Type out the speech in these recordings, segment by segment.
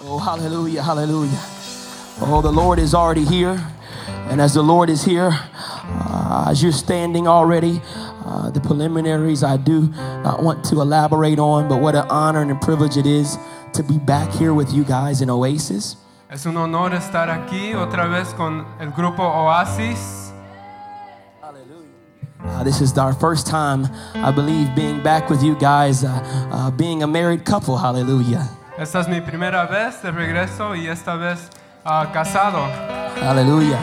Oh, hallelujah, hallelujah. Oh, the Lord is already here. And as the Lord is here, uh, as you're standing already, uh, the preliminaries I do not want to elaborate on, but what an honor and a privilege it is to be back here with you guys in Oasis. Es un honor estar aquí otra vez con el grupo Oasis. Uh, this is our first time, I believe, being back with you guys, uh, uh, being a married couple. Hallelujah. Esta es mi primera vez de regreso y esta vez ah, casado. Hallelujah.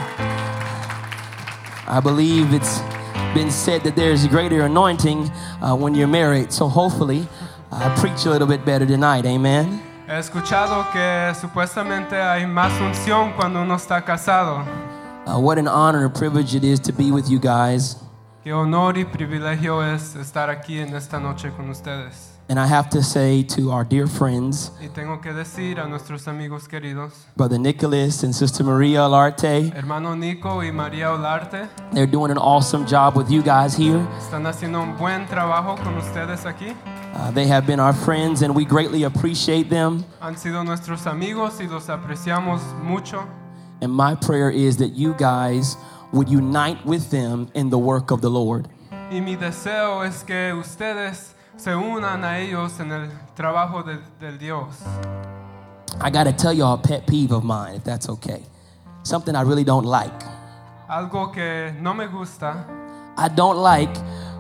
I believe it's been said that there's a greater anointing uh, when you're married. So hopefully, I preach a little bit better tonight. Amen. He escuchado que supuestamente hay más unción cuando uno está casado. Uh, what an honor and privilege it is to be with you guys. Qué honor y privilegio es estar aquí en esta noche con ustedes. And I have to say to our dear friends, Y tengo que decir a nuestros amigos queridos, Brother Nicholas and Sister Maria Olarte, hermano Nico y María Olarte, they're doing an awesome job with you guys here. están haciendo un buen trabajo con ustedes aquí. Uh, they have been our friends, and we greatly appreciate them. Han sido nuestros amigos y los apreciamos mucho. And my prayer is that you guys would unite with them in the work of the Lord. Y mi deseo es que ustedes se unan a ellos en el trabajo de- del Dios. I got to tell y'all a pet peeve of mine, if that's okay. Something I really don't like. Algo que no me gusta I don't like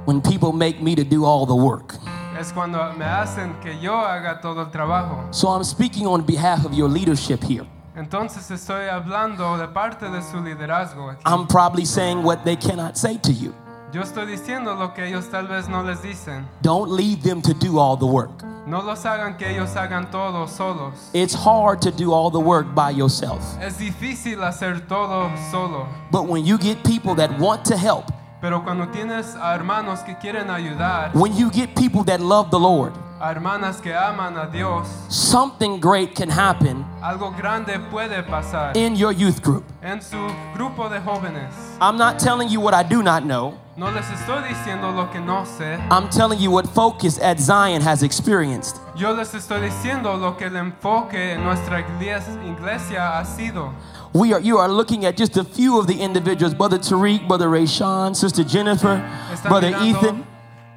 when people make me to do all the work. es cuando me hacen que yo haga todo el trabajo. So I'm speaking on behalf of your leadership here. Entonces estoy hablando de parte de su liderazgo aquí. I'm probably saying what they cannot say to you. Yo estoy diciendo lo que ellos tal vez no les dicen. Don't leave them to do all the work. No los hagan que ellos hagan todo solos. It's hard to do all the work by yourself. Es difícil hacer todo solo. But when you get people that want to help, Pero cuando tienes a hermanos que quieren ayudar, when you get people that love the Lord, a hermanas que aman a Dios, something great can happen algo grande puede pasar in your youth group. en su grupo de jóvenes. I'm not telling you what I do not know. No les estoy diciendo lo que no sé. I'm telling you what Focus at Zion has experienced. Yo les estoy diciendo lo que el enfoque en nuestra iglesia, ha sido. We are you are looking at just a few of the individuals, Brother Tariq, Brother Rayshawn, Sister Jennifer, Están Brother Ethan,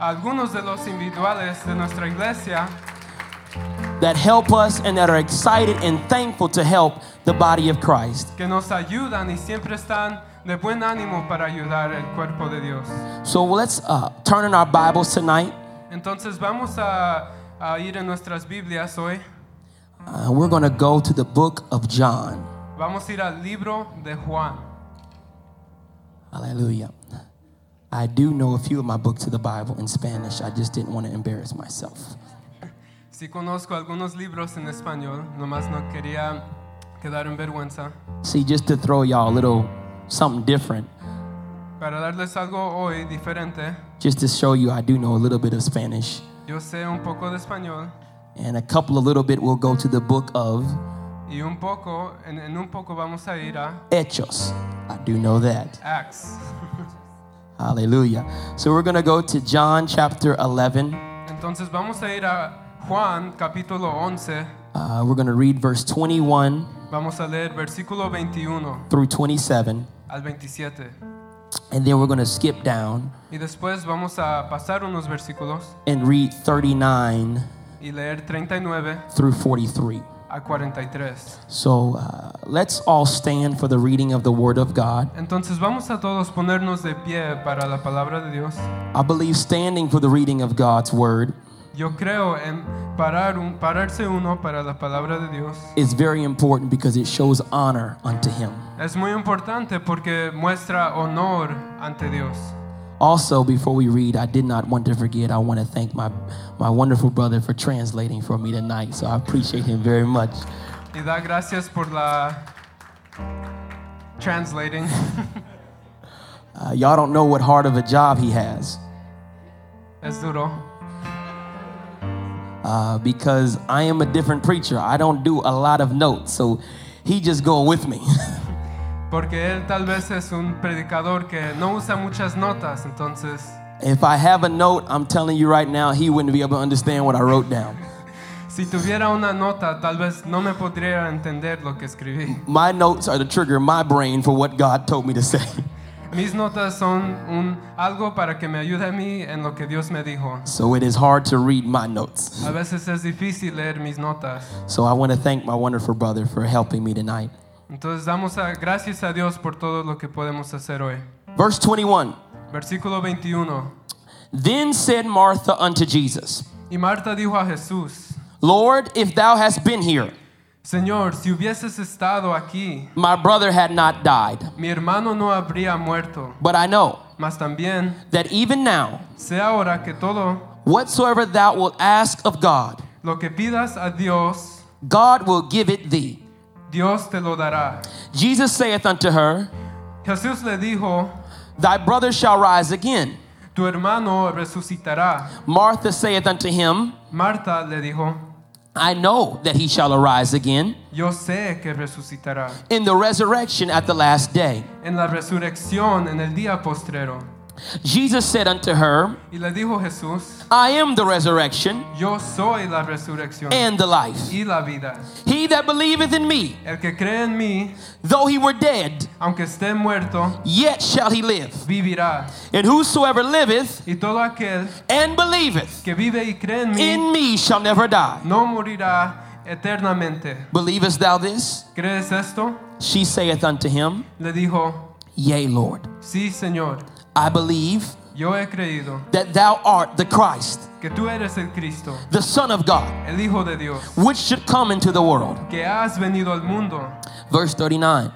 algunos de los individuales de nuestra iglesia that help us and that are excited and thankful to help the body of Christ. que nos ayudan y siempre están de buen ánimo para ayudar el cuerpo de Dios. So let's uh, turn in our Bibles tonight. Entonces vamos a, a ir en nuestras Biblias hoy. Uh, we're going to go to the book of John. Vamos a ir al libro de Juan. Hallelujah. I do know a few of my books of the Bible in Spanish. I just didn't want to embarrass myself. Sí conozco algunos libros en español, nomás no quería quedar en vergüenza. See, just to throw y'all a little something different, Para darles algo hoy diferente, just to show you I do know a little bit of Spanish. yo sé un poco de español And a couple of little bit will go to the book of y un poco, en, en un poco vamos a ir a Hechos. I do know that. Acts. Hallelujah. So we're going to go to John chapter 11. Entonces vamos a ir a Juan capítulo 11. Uh, we're going to read verse 21 Vamos a leer versículo 21 through 27. al 27. And then we're going to skip down Y después vamos a pasar unos versículos and read 39 y leer 39 through 43. a 43. So uh, let's all stand for the reading of the Word of God. Entonces vamos a todos ponernos de pie para la palabra de Dios. I believe standing for the reading of God's Word Yo creo en parar un, pararse uno para la palabra de Dios. is very important because it shows honor unto Him. Es muy importante porque muestra honor ante Dios. Also, before we read, I did not want to forget, I want to thank my, my wonderful brother for translating for me tonight. So I appreciate him very much. Y da gracias por la translating. Uh, y'all don't know what hard of a job he has es duro. Uh, because I am a different preacher. I don't do a lot of notes. So he just going with me. Porque él tal vez es un predicador que no usa muchas notas, entonces if I have a note, I'm telling you right now, he wouldn't be able to understand what I wrote down. Si tuviera una nota, tal vez no me podría entender lo que escribí. My notes are the trigger in my brain for what God told me to say. Mis notas son un, algo para que me ayude a mí en lo que Dios me dijo. So it is hard to read my notes. A veces es difícil leer mis notas. So I want to thank my wonderful brother for helping me tonight. Entonces damos a- gracias a Dios por todo lo que podemos hacer hoy. Verse 21 Versículo 21. Then said Martha unto Jesus, Y Marta dijo a Jesús, Lord, if thou hast been here, Señor, si hubieses estado aquí, my brother had not died. mi hermano no habría muerto. But I know Mas también, that even now, sé ahora que todo whatsoever thou wilt ask of God, lo que pidas a Dios, God will give it thee. Dios te lo dará. Jesus saith unto her, Jesús le dijo, Thy brother shall rise again. tu hermano resucitará. Martha saith unto him, Marta le dijo, I know that he shall arise again yo sé que resucitará. in the resurrection at the last day. En la resurrección, en el día postrero. Jesus said unto her, Y le dijo Jesús, I am the resurrection yo soy la resurrección and the life. y la vida. He that believeth in me, El que cree en mí, though he were dead, aunque esté muerto, yet shall he live. vivirá. And whosoever liveth Y todo aquel and believeth que vive y cree en mí, in me shall never die. no morirá eternamente. Believest thou this? ¿Crees esto? She saith unto him, Le dijo, Yea, Lord. sí, Señor, I believe yo he creído that thou art the Christ, que tú eres el Cristo, the Son of God, el Hijo de Dios, which should come into the world. que has venido al mundo. Verse 39.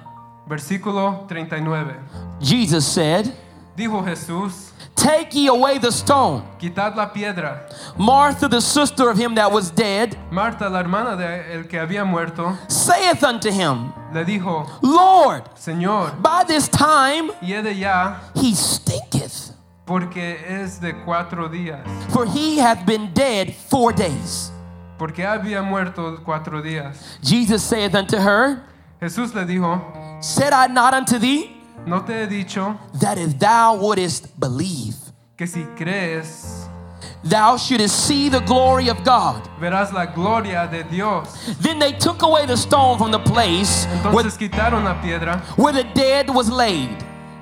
Versículo 39. Jesus said, Dijo Jesús, Take ye away the stone. quitad la piedra. Martha, the sister of him that was dead, Marta, la hermana de el que había muerto, saith unto him, le dijo, Lord, Señor, by this time ya, he stinketh, porque es de cuatro días. for he hath been dead four days. Porque había muerto cuatro días. Jesus saith unto her, Jesús le dijo, Said I not unto thee no te he dicho that if thou wouldest believe, que si crees, thou shouldest see the glory of God? verás la gloria de Dios. Then they took away the stone from the place where, Entonces quitaron la piedra where the dead was laid.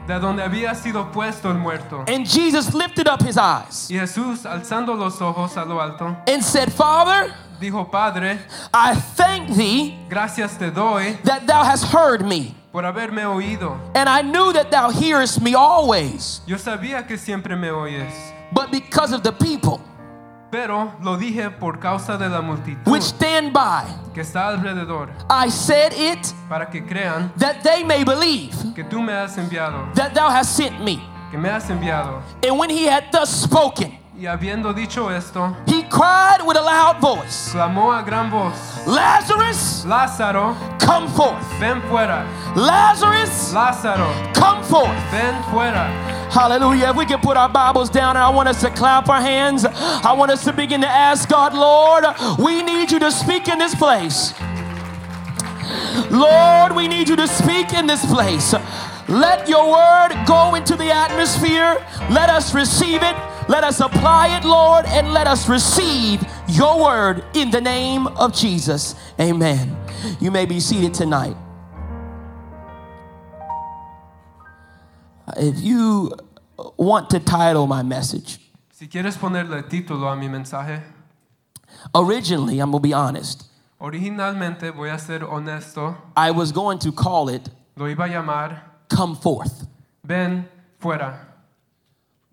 de donde había sido puesto el muerto. And Jesus lifted up his eyes Y Jesús, alzando los ojos a lo alto, and said, Father, dijo, Padre, I thank thee gracias te doy that thou hast heard me. Por haberme oído. And I knew that thou hearest me always, Yo sabía que siempre me oyes, but because of the people pero lo dije por causa de la multitud which stand by, que está alrededor, I said it para que crean that they may believe que tú me has enviado, that thou hast sent me. que me has enviado. And when he had thus spoken, Y habiendo dicho esto, he cried with a loud voice, clamó a gran voz, Lazarus, Lázaro, come forth. ven fuera, Lazarus, Lázaro, come forth. ven fuera. Hallelujah. If we can put our Bibles down and I want us to clap our hands, I want us to begin to ask God, Lord, we need you to speak in this place. Lord, we need you to speak in this place. Let your word go into the atmosphere. Let us receive it. Let us apply it, Lord, and let us receive your word in the name of Jesus. Amen. You may be seated tonight. If you want to title my message, Si quieres ponerle título a mi mensaje, originally, I'm going to be honest, originalmente voy a ser honesto, I was going to call it lo iba a llamar Come Forth. Ven fuera.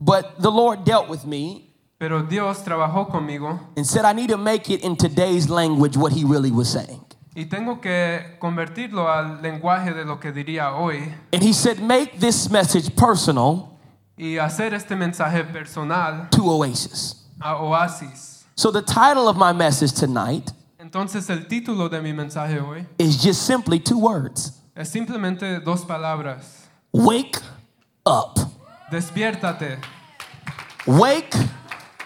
But the Lord dealt with me Pero Dios trabajó conmigo and said, I need to make it in today's language what He really was saying. y tengo que convertirlo al lenguaje de lo que diría hoy And He said, Make this message personal y hacer este mensaje personal to Oasis. a Oasis. So the title of my message tonight Entonces el título de mi mensaje hoy is just simply two words es simplemente dos palabras. Wake up. Despiértate, Wake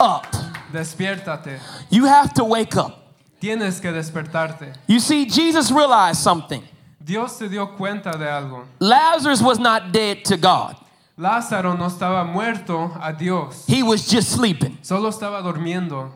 up. despiértate. You have to wake up. Tienes que despertarte. You see, Jesus realized something. Dios se dio cuenta de algo. Lazarus was not dead to God, Lázaro no estaba muerto a Dios, he was just sleeping. solo estaba durmiendo.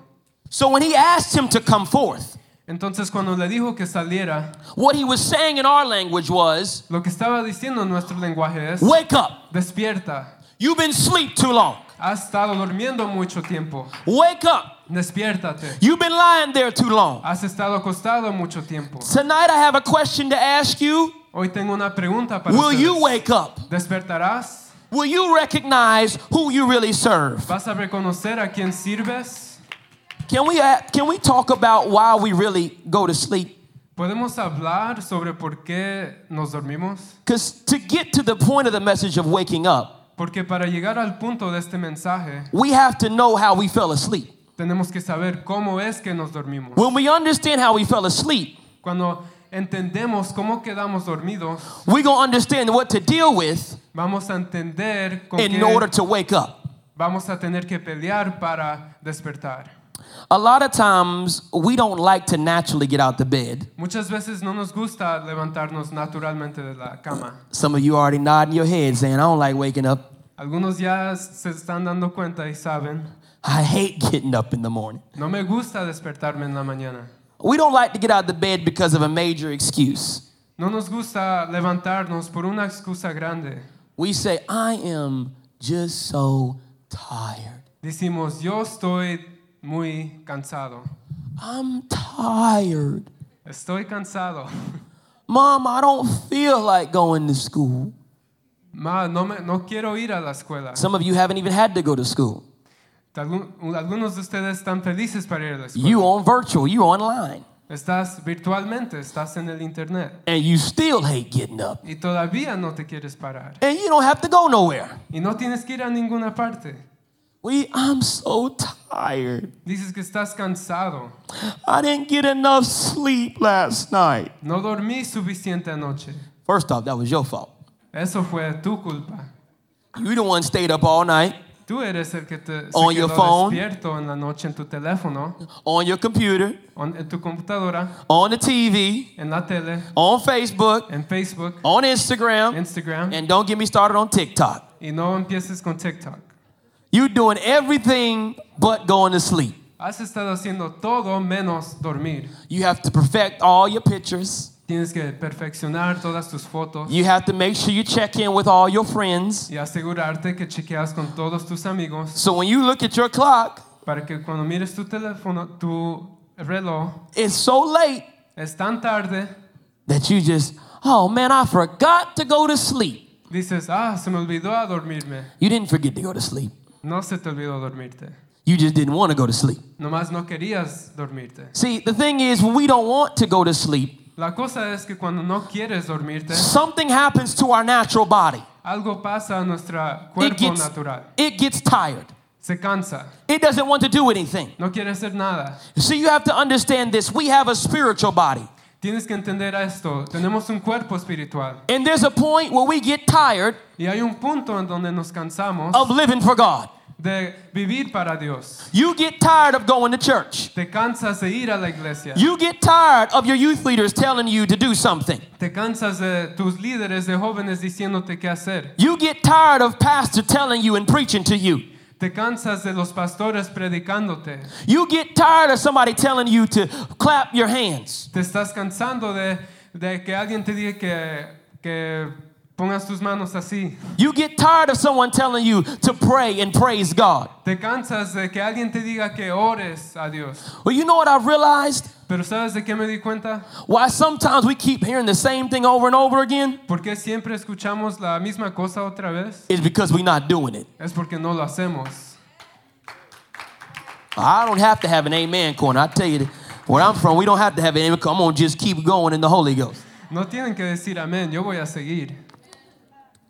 So when he asked him to come forth, Entonces cuando le dijo que saliera, what he was saying in our language was, lo que estaba diciendo en nuestro lenguaje es, Wake up. despierta. You've been asleep too long. Has estado durmiendo mucho tiempo. Wake up. Despiértate. You've been lying there too long. Has estado acostado mucho tiempo. Tonight I have a question to ask you. Hoy tengo una pregunta para Will ustedes. you wake up? ¿Despertarás? Will you recognize who you really serve? ¿Vas a reconocer a quién sirves? Can we, uh, can we talk about why we really go to sleep? ¿Podemos hablar sobre por qué nos dormimos? Because to get to the point of the message of waking up, Porque para llegar al punto de este mensaje, we have to know how we fell asleep. tenemos que saber cómo es que nos dormimos. When we understand how we fell asleep, Cuando entendemos cómo quedamos dormidos, we're going to understand what to deal with vamos a entender con in qué order to wake up. vamos a tener que pelear para despertar. A lot of times, we don't like to naturally get out the bed. Muchas veces no nos gusta levantarnos naturalmente de la cama. Some of you already nodding your head saying, I don't like waking up. Algunos ya se están dando cuenta y saben, I hate getting up in the morning. no me gusta despertarme en la mañana. We don't like to get out of the bed because of a major excuse. No nos gusta levantarnos por una excusa grande. We say, I am just so tired. Decimos, yo estoy muy cansado. I'm tired. Estoy cansado. Mom, I don't feel like going to school. Ma, no, me, no quiero ir a la escuela. Some of you haven't even had to go to school. Algun- Algunos de ustedes están felices para ir a la escuela. You on virtual, you online, Estás virtualmente, estás en el internet. and you still hate getting up. Y todavía no te quieres parar. And you don't have to go nowhere. Y no tienes que ir a ninguna parte. We, I'm so tired. Dices que estás cansado. I didn't get enough sleep last night. No dormí suficiente anoche. First off, that was your fault. Eso fue tu culpa. You the one stayed up all night Tú eres el que te On your phone. despierto en la noche en tu teléfono, on your computer, on- en tu computadora, on the TV, en la tele, on Facebook, en Facebook, on Instagram, Instagram. and don't get me started on TikTok. Y no empieces con TikTok. You're doing everything but going to sleep. Has estado haciendo todo menos dormir. You have to perfect all your pictures. Tienes que perfeccionar todas tus fotos You have to make sure you check in with all your friends. y asegurarte que chequeas con todos tus amigos So when you look at your clock, para que cuando mires tu teléfono, tu reloj, it's so late es tan tarde, that you just, oh man, I forgot to go to sleep. dices, ah, se me olvidó a dormirme. You didn't forget to go to sleep. No se te olvidó dormirte. You just didn't want to go to sleep. Nomás no querías dormirte. See, the thing is, when we don't want to go to sleep, La cosa es que cuando no quieres dormirte, something happens to our natural body. algo pasa a nuestro It cuerpo gets, natural. it gets tired. Se cansa. It doesn't want to do anything. No quiere hacer nada. So you have to understand this. We have a spiritual body. Tienes que entender esto. Tenemos un cuerpo espiritual. And there's a point where we get tired Y hay un punto en donde nos cansamos of living for God. De vivir para Dios. You get tired of going to church. Te cansas de ir a la iglesia. You get tired of your youth leaders telling you to do something. Te cansas de tus líderes de jóvenes diciéndote qué hacer. You get tired of pastor telling you and preaching to you. Te cansas de los pastores predicándote. You get tired of somebody telling you to clap your hands. Te estás cansando de, de que alguien te diga que, que pongas tus manos así. You get tired of someone telling you to pray and praise God. Te cansas de que alguien te diga que ores a Dios. Well, you know what I've realized? Pero ¿sabes de qué me di cuenta? Why sometimes we keep hearing the same thing over and over again ¿Por qué siempre escuchamos la misma cosa otra vez? is because we're not doing it. Es porque no lo hacemos. I don't have to have an amen corner. I tell you, where I'm from, we don't have to have an amen. Come on, just keep going in the Holy Ghost. No tienen que decir amén, yo voy a seguir.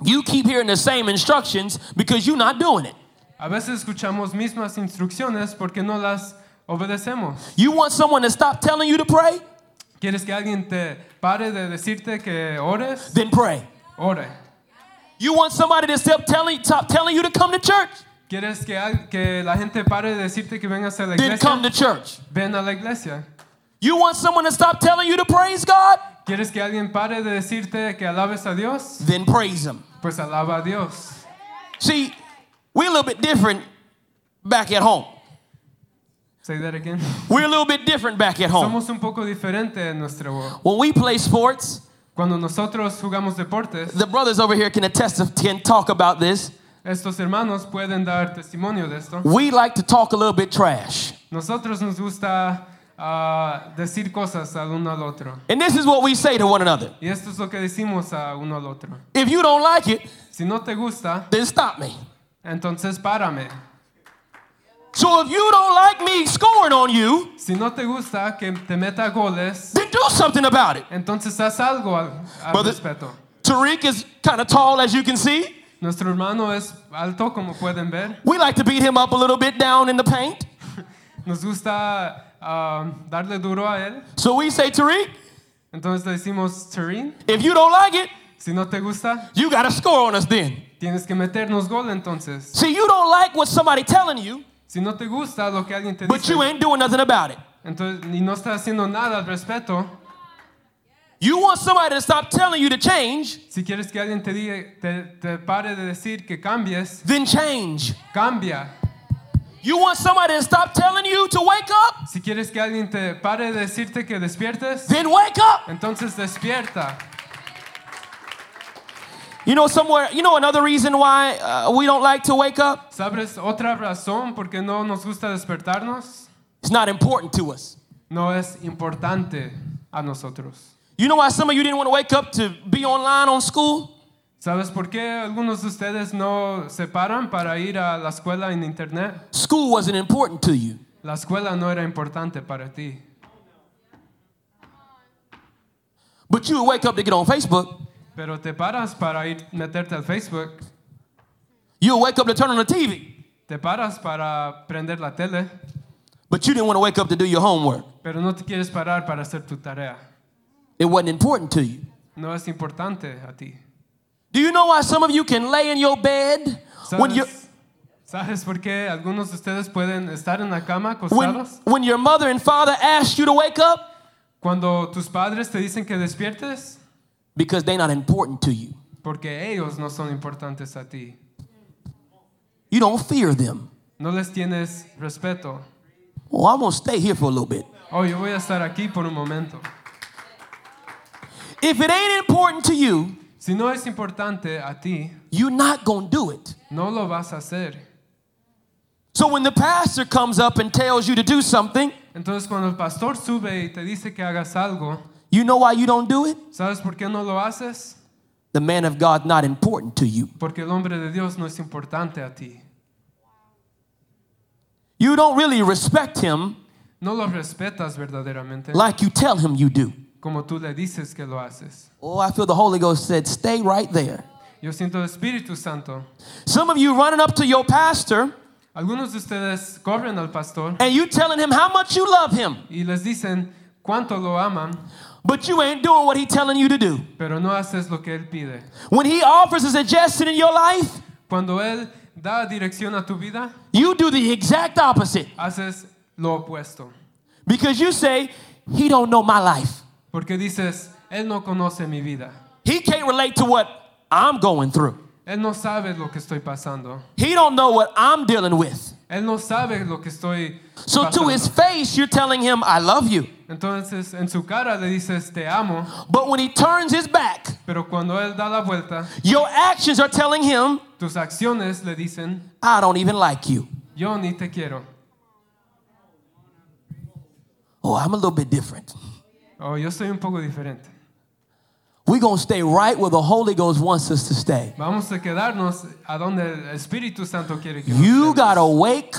You keep hearing the same instructions because you're not doing it. A veces escuchamos mismas instrucciones porque no las obedecemos. You want someone to stop telling you to pray? ¿Quieres que alguien te pare de decirte que ores? Then pray. Ore. You want somebody to stop telling, stop telling you to come to church? ¿Quieres que, que la gente pare de decirte que vengas a la Then come to church. Ven a la iglesia. You want someone to stop telling you to praise God? ¿Quieres que alguien pare de decirte que alabes a Dios? Then praise Him. Pues alaba a Dios. See, we're a little bit different back at home. Say that again. We're a little bit different back at home. Somos un poco diferente en nuestro When we play sports, cuando nosotros jugamos deportes. the brothers over here can attest, can talk about this. Estos hermanos pueden dar testimonio de esto. We like to talk a little bit trash. Nosotros nos gusta ah, decir cosas al uno al otro. And this is what we say to one another. Y esto es lo que decimos a uno al otro. If you don't like it, Si no te gusta, then stop me. entonces párame. So if you don't like me scoring on you, Si no te gusta que te meta goles, then do something about it. entonces haz algo al, al Brother- respeto. Tariq is kind of tall, as you can see. Nuestro hermano es alto, como pueden ver. We like to beat him up a little bit down in the paint. Nos gusta darle duro a él. So we say, Tariq, Entonces le decimos, Turin, if you don't like it, si no te gusta, you got to score on us then. tienes que meternos gol entonces. See, you don't like what somebody telling you, Si no te gusta lo que alguien te but dice, you ain't doing nothing about it. entonces ni no está haciendo nada al respeto. You want somebody to stop telling you to change, Si quieres que alguien te diga, te, te pare de decir que cambies, then change. cambia. You want somebody to stop telling you to wake up, Si quieres que alguien te pare de decirte que despiertes, then wake up. entonces despierta. You know somewhere, you know another reason why uh, we don't like to wake up? ¿Sabes otra razón por qué no nos gusta despertarnos? It's not important to us. No es importante a nosotros. You know why some of you didn't want to wake up to be online on school? ¿Sabes por qué algunos de ustedes no se paran para ir a la escuela en internet? School wasn't important to you. La escuela no era importante para ti. But you would wake up to get on Facebook. Pero te paras para ir meterte al Facebook. You would wake up to turn on the TV. Te paras para prender la tele. But you didn't want to wake up to do your homework. Pero no te quieres parar para hacer tu tarea. It wasn't important to you. No es importante a ti. Do you know why some of you can lay in your bed when you ¿Sabes, ¿Sabes por qué algunos de ustedes pueden estar en la cama when, acostados? when your mother and father ask you to wake up? Cuando tus padres te dicen que despiertes, Because they're not important to you. porque ellos no son importantes a ti. You don't fear them. No les tienes respeto. Oh, I'm gonna stay here for a little bit. Oh, yo voy a estar aquí por un momento. If it ain't important to you, Si no es importante a ti, you're not gonna do it. no lo vas a hacer. So when the pastor comes up and tells you to do something, Entonces cuando el pastor sube y te dice que hagas algo, you know why you don't do it? ¿sabes por qué no lo haces? The man of God not important to you. Porque el hombre de Dios no es importante a ti. You don't really respect him No lo respetas verdaderamente like you tell him you do. Como tú le dices que lo haces. Oh, I feel the Holy Ghost said, stay right there. Yo siento el Espíritu Santo. Some of you running up to your pastor Algunos de ustedes corren al pastor and you telling him how much you love him, y les dicen cuánto lo aman, but you ain't doing what he telling you to do. pero no haces lo que él pide. When he offers a suggestion in your life, Cuando él da dirección a tu vida, you do the exact opposite haces lo opuesto. because you say, he don't know my life. Porque dices, él no conoce mi vida. He can't relate to what I'm going through. Él no sabe lo que estoy pasando. He don't know what I'm dealing with. Él no sabe lo que estoy So to his face, you're telling him, I love you. Entonces en su cara le dices, te amo, But when he turns his back, pero cuando él da la vuelta, your actions are telling him, tus acciones le dicen, I don't even like you. yo ni te quiero. Oh, I'm a little bit different. Oh, yo soy un poco diferente. We're going to stay right where the Holy Ghost wants us to stay. Vamos a quedarnos a donde el Espíritu Santo quiere que You got to wake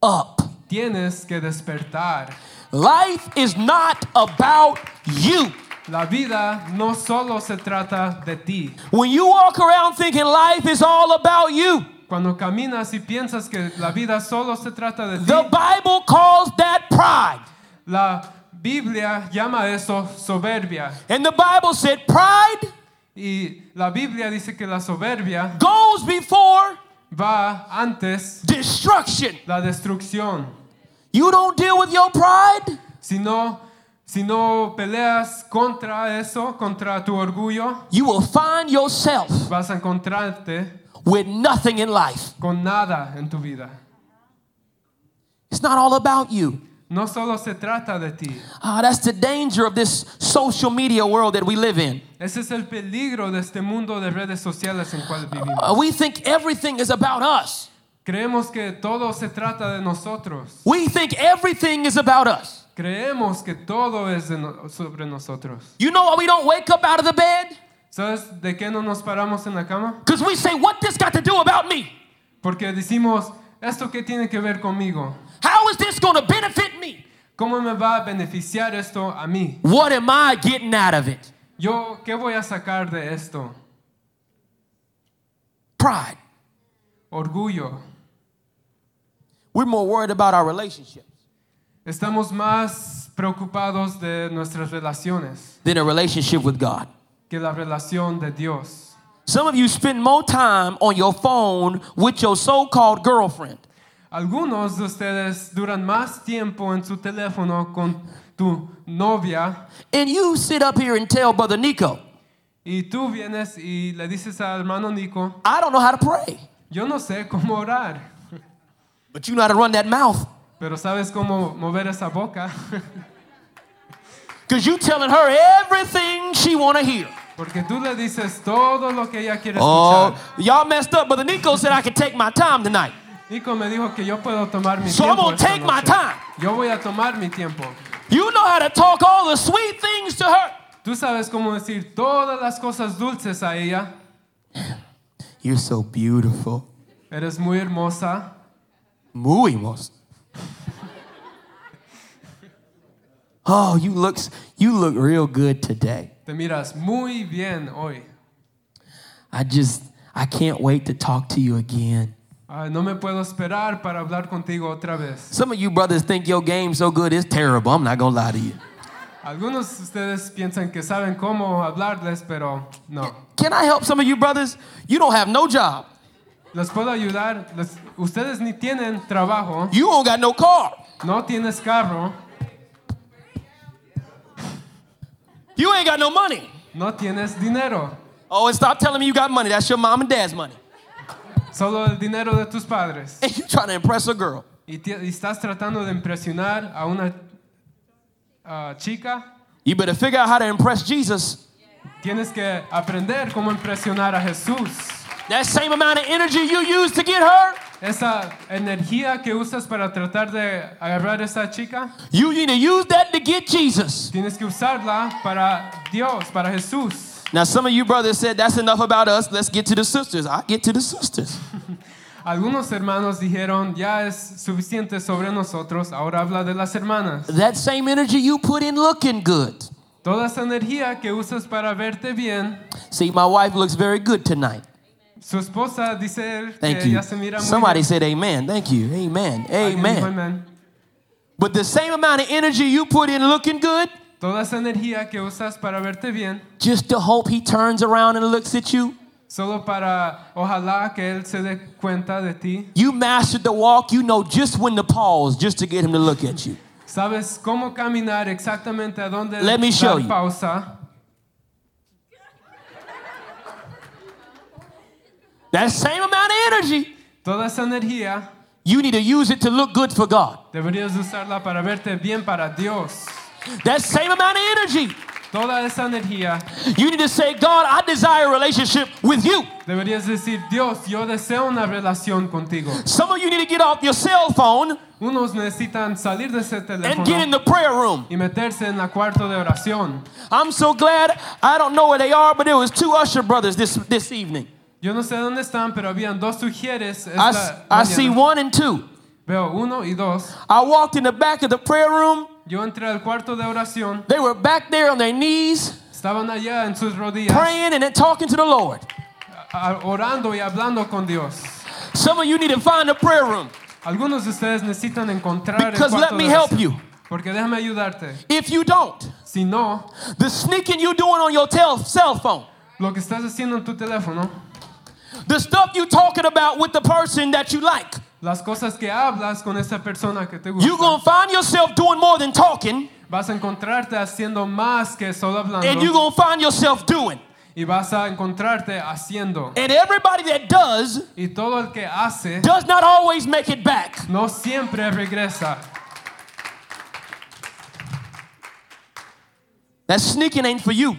up. Tienes que despertar. Life is not about you. La vida no solo se trata de ti. When you walk around thinking life is all about you, Cuando caminas y piensas que la vida solo se trata de ti, the Bible calls that pride. la Biblia llama eso soberbia. And the Bible said pride Y la Biblia dice que la soberbia goes before va antes destruction. la destrucción. You don't deal with your pride, Si no, si no peleas contra eso, contra tu orgullo, you will find yourself vas a encontrarte with nothing in life. con nada en tu vida. It's not all about you. No solo se trata de ti. Ah, that's the danger of this social media world that we live in. Ese es el peligro de este mundo de redes sociales en cual vivimos. Uh, we think everything is about us. Creemos que todo se trata de nosotros. We think everything is about us. Creemos que todo es no- sobre nosotros. You know why we don't wake up out of the bed? ¿Sabes de qué no nos paramos en la cama? Because we say, what this got to do about me? Porque decimos, ¿esto qué tiene que ver conmigo? How is this going to benefit me? ¿Cómo me va a beneficiar esto a mí? What am I getting out of it? Yo, ¿qué voy a sacar de esto? Pride. Orgullo. We're more worried about our relationships Estamos más preocupados de nuestras relaciones than a relationship with God. que la relación de Dios. Some of you spend more time on your phone with your so called girlfriend Algunos de ustedes duran más tiempo en su teléfono con tu novia and you sit up here and tell Brother Nico, y tú vienes y le dices al hermano Nico, I don't know how to pray, yo no sé cómo orar, but you know how to run that mouth. pero sabes cómo mover esa boca, Because you telling her everything she want to hear. porque tú le dices todo lo que ella quiere Oh, escuchar. y'all messed up. Brother Nico said I could take my time tonight. Nico me dijo que yo puedo tomar mi So I'm tiempo. gonna esta take my time. Yo voy a tomar mi tiempo. You know how to talk all the sweet things to her. Tú sabes cómo decir todas las cosas dulces a ella. You're so beautiful. Eres muy hermosa. Muy hermosa. Oh, you look you look real good today. Te miras muy bien hoy. I just I can't wait to talk to you again. Ay, no me puedo esperar para hablar contigo otra vez. Some of you brothers think your game's so good it's terrible. I'm not gonna lie to you. Algunos de ustedes piensan que saben cómo hablarles, pero no. Can I help some of you brothers? You don't have no job. Les puedo ayudar. Les- ustedes ni tienen trabajo, You don't got no car. no tienes carro, You ain't got no money. no tienes dinero. Oh, and stop telling me you got money. That's your mom and dad's money. Solo el dinero de tus padres. And you trying to impress a girl. Y, y estás tratando de impresionar a una ah, chica. You better figure out how to impress Jesus. Tienes que aprender cómo impresionar a Jesús. That same amount of energy you use to get her, Esa energía que usas para tratar de agarrar a esa chica, you need to use that to get Jesus. tienes que usarla para Dios, para Jesús. Now, some of you brothers said that's enough about us. Let's get to the sisters. I get to the sisters. Algunos hermanos dijeron, ya es suficiente sobre nosotros, ahora habla de las hermanas. That same energy you put in looking good. Toda esa energía que usas para verte bien, See, my wife looks very good tonight. su esposa dice Thank que you. ella se mira muy Somebody bien. said amen. Thank you. Amen. Amen. amén. But the same amount of energy you put in looking good, Toda esa energía que usas para verte bien, just to hope he turns around and looks at you. solo para ojalá que él se dé cuenta de ti. You mastered the walk, you know just when to pause just to get him to look at you. Sabes cómo caminar exactamente a dónde Let me show you. pausa. That same amount of energy, Toda esa energía you need to use it to look good for God. deberías usarla para verte bien para Dios. That same amount of energy, Toda esa energía you need to say, God, I desire a relationship with you. deberías decir, Dios, yo deseo una relación contigo. Some of you need to get off your cell phone Unos necesitan salir de ese and get in the prayer room. y meterse en la cuarto de oración. I'm so glad I don't know where they are, but it was two usher brothers this, this evening. Yo no sé dónde están, pero habían dos ujieres I, I see one and two. Veo uno y dos. I walked in the back of the prayer room. Yo entré al cuarto de oración. They were back there on their knees, Estaban allá en sus rodillas, praying and talking to the Lord. orando y hablando con Dios. Some of you need to find a prayer room Algunos de ustedes necesitan encontrar el because let me de help you. Porque déjame ayudarte. If you don't, Si no, the sneaking you doing on your tel- cell phone, lo que estás haciendo en tu teléfono, the stuff you talking about with the person that you like, las cosas que hablas con esa persona que te you're going to find yourself doing more than talking vas a encontrarte haciendo más que solo hablando. and you're going to find yourself doing. y vas a encontrarte haciendo. And everybody that does Y todo el que hace does not always make it back. no siempre regresa. That sneaking ain't for you.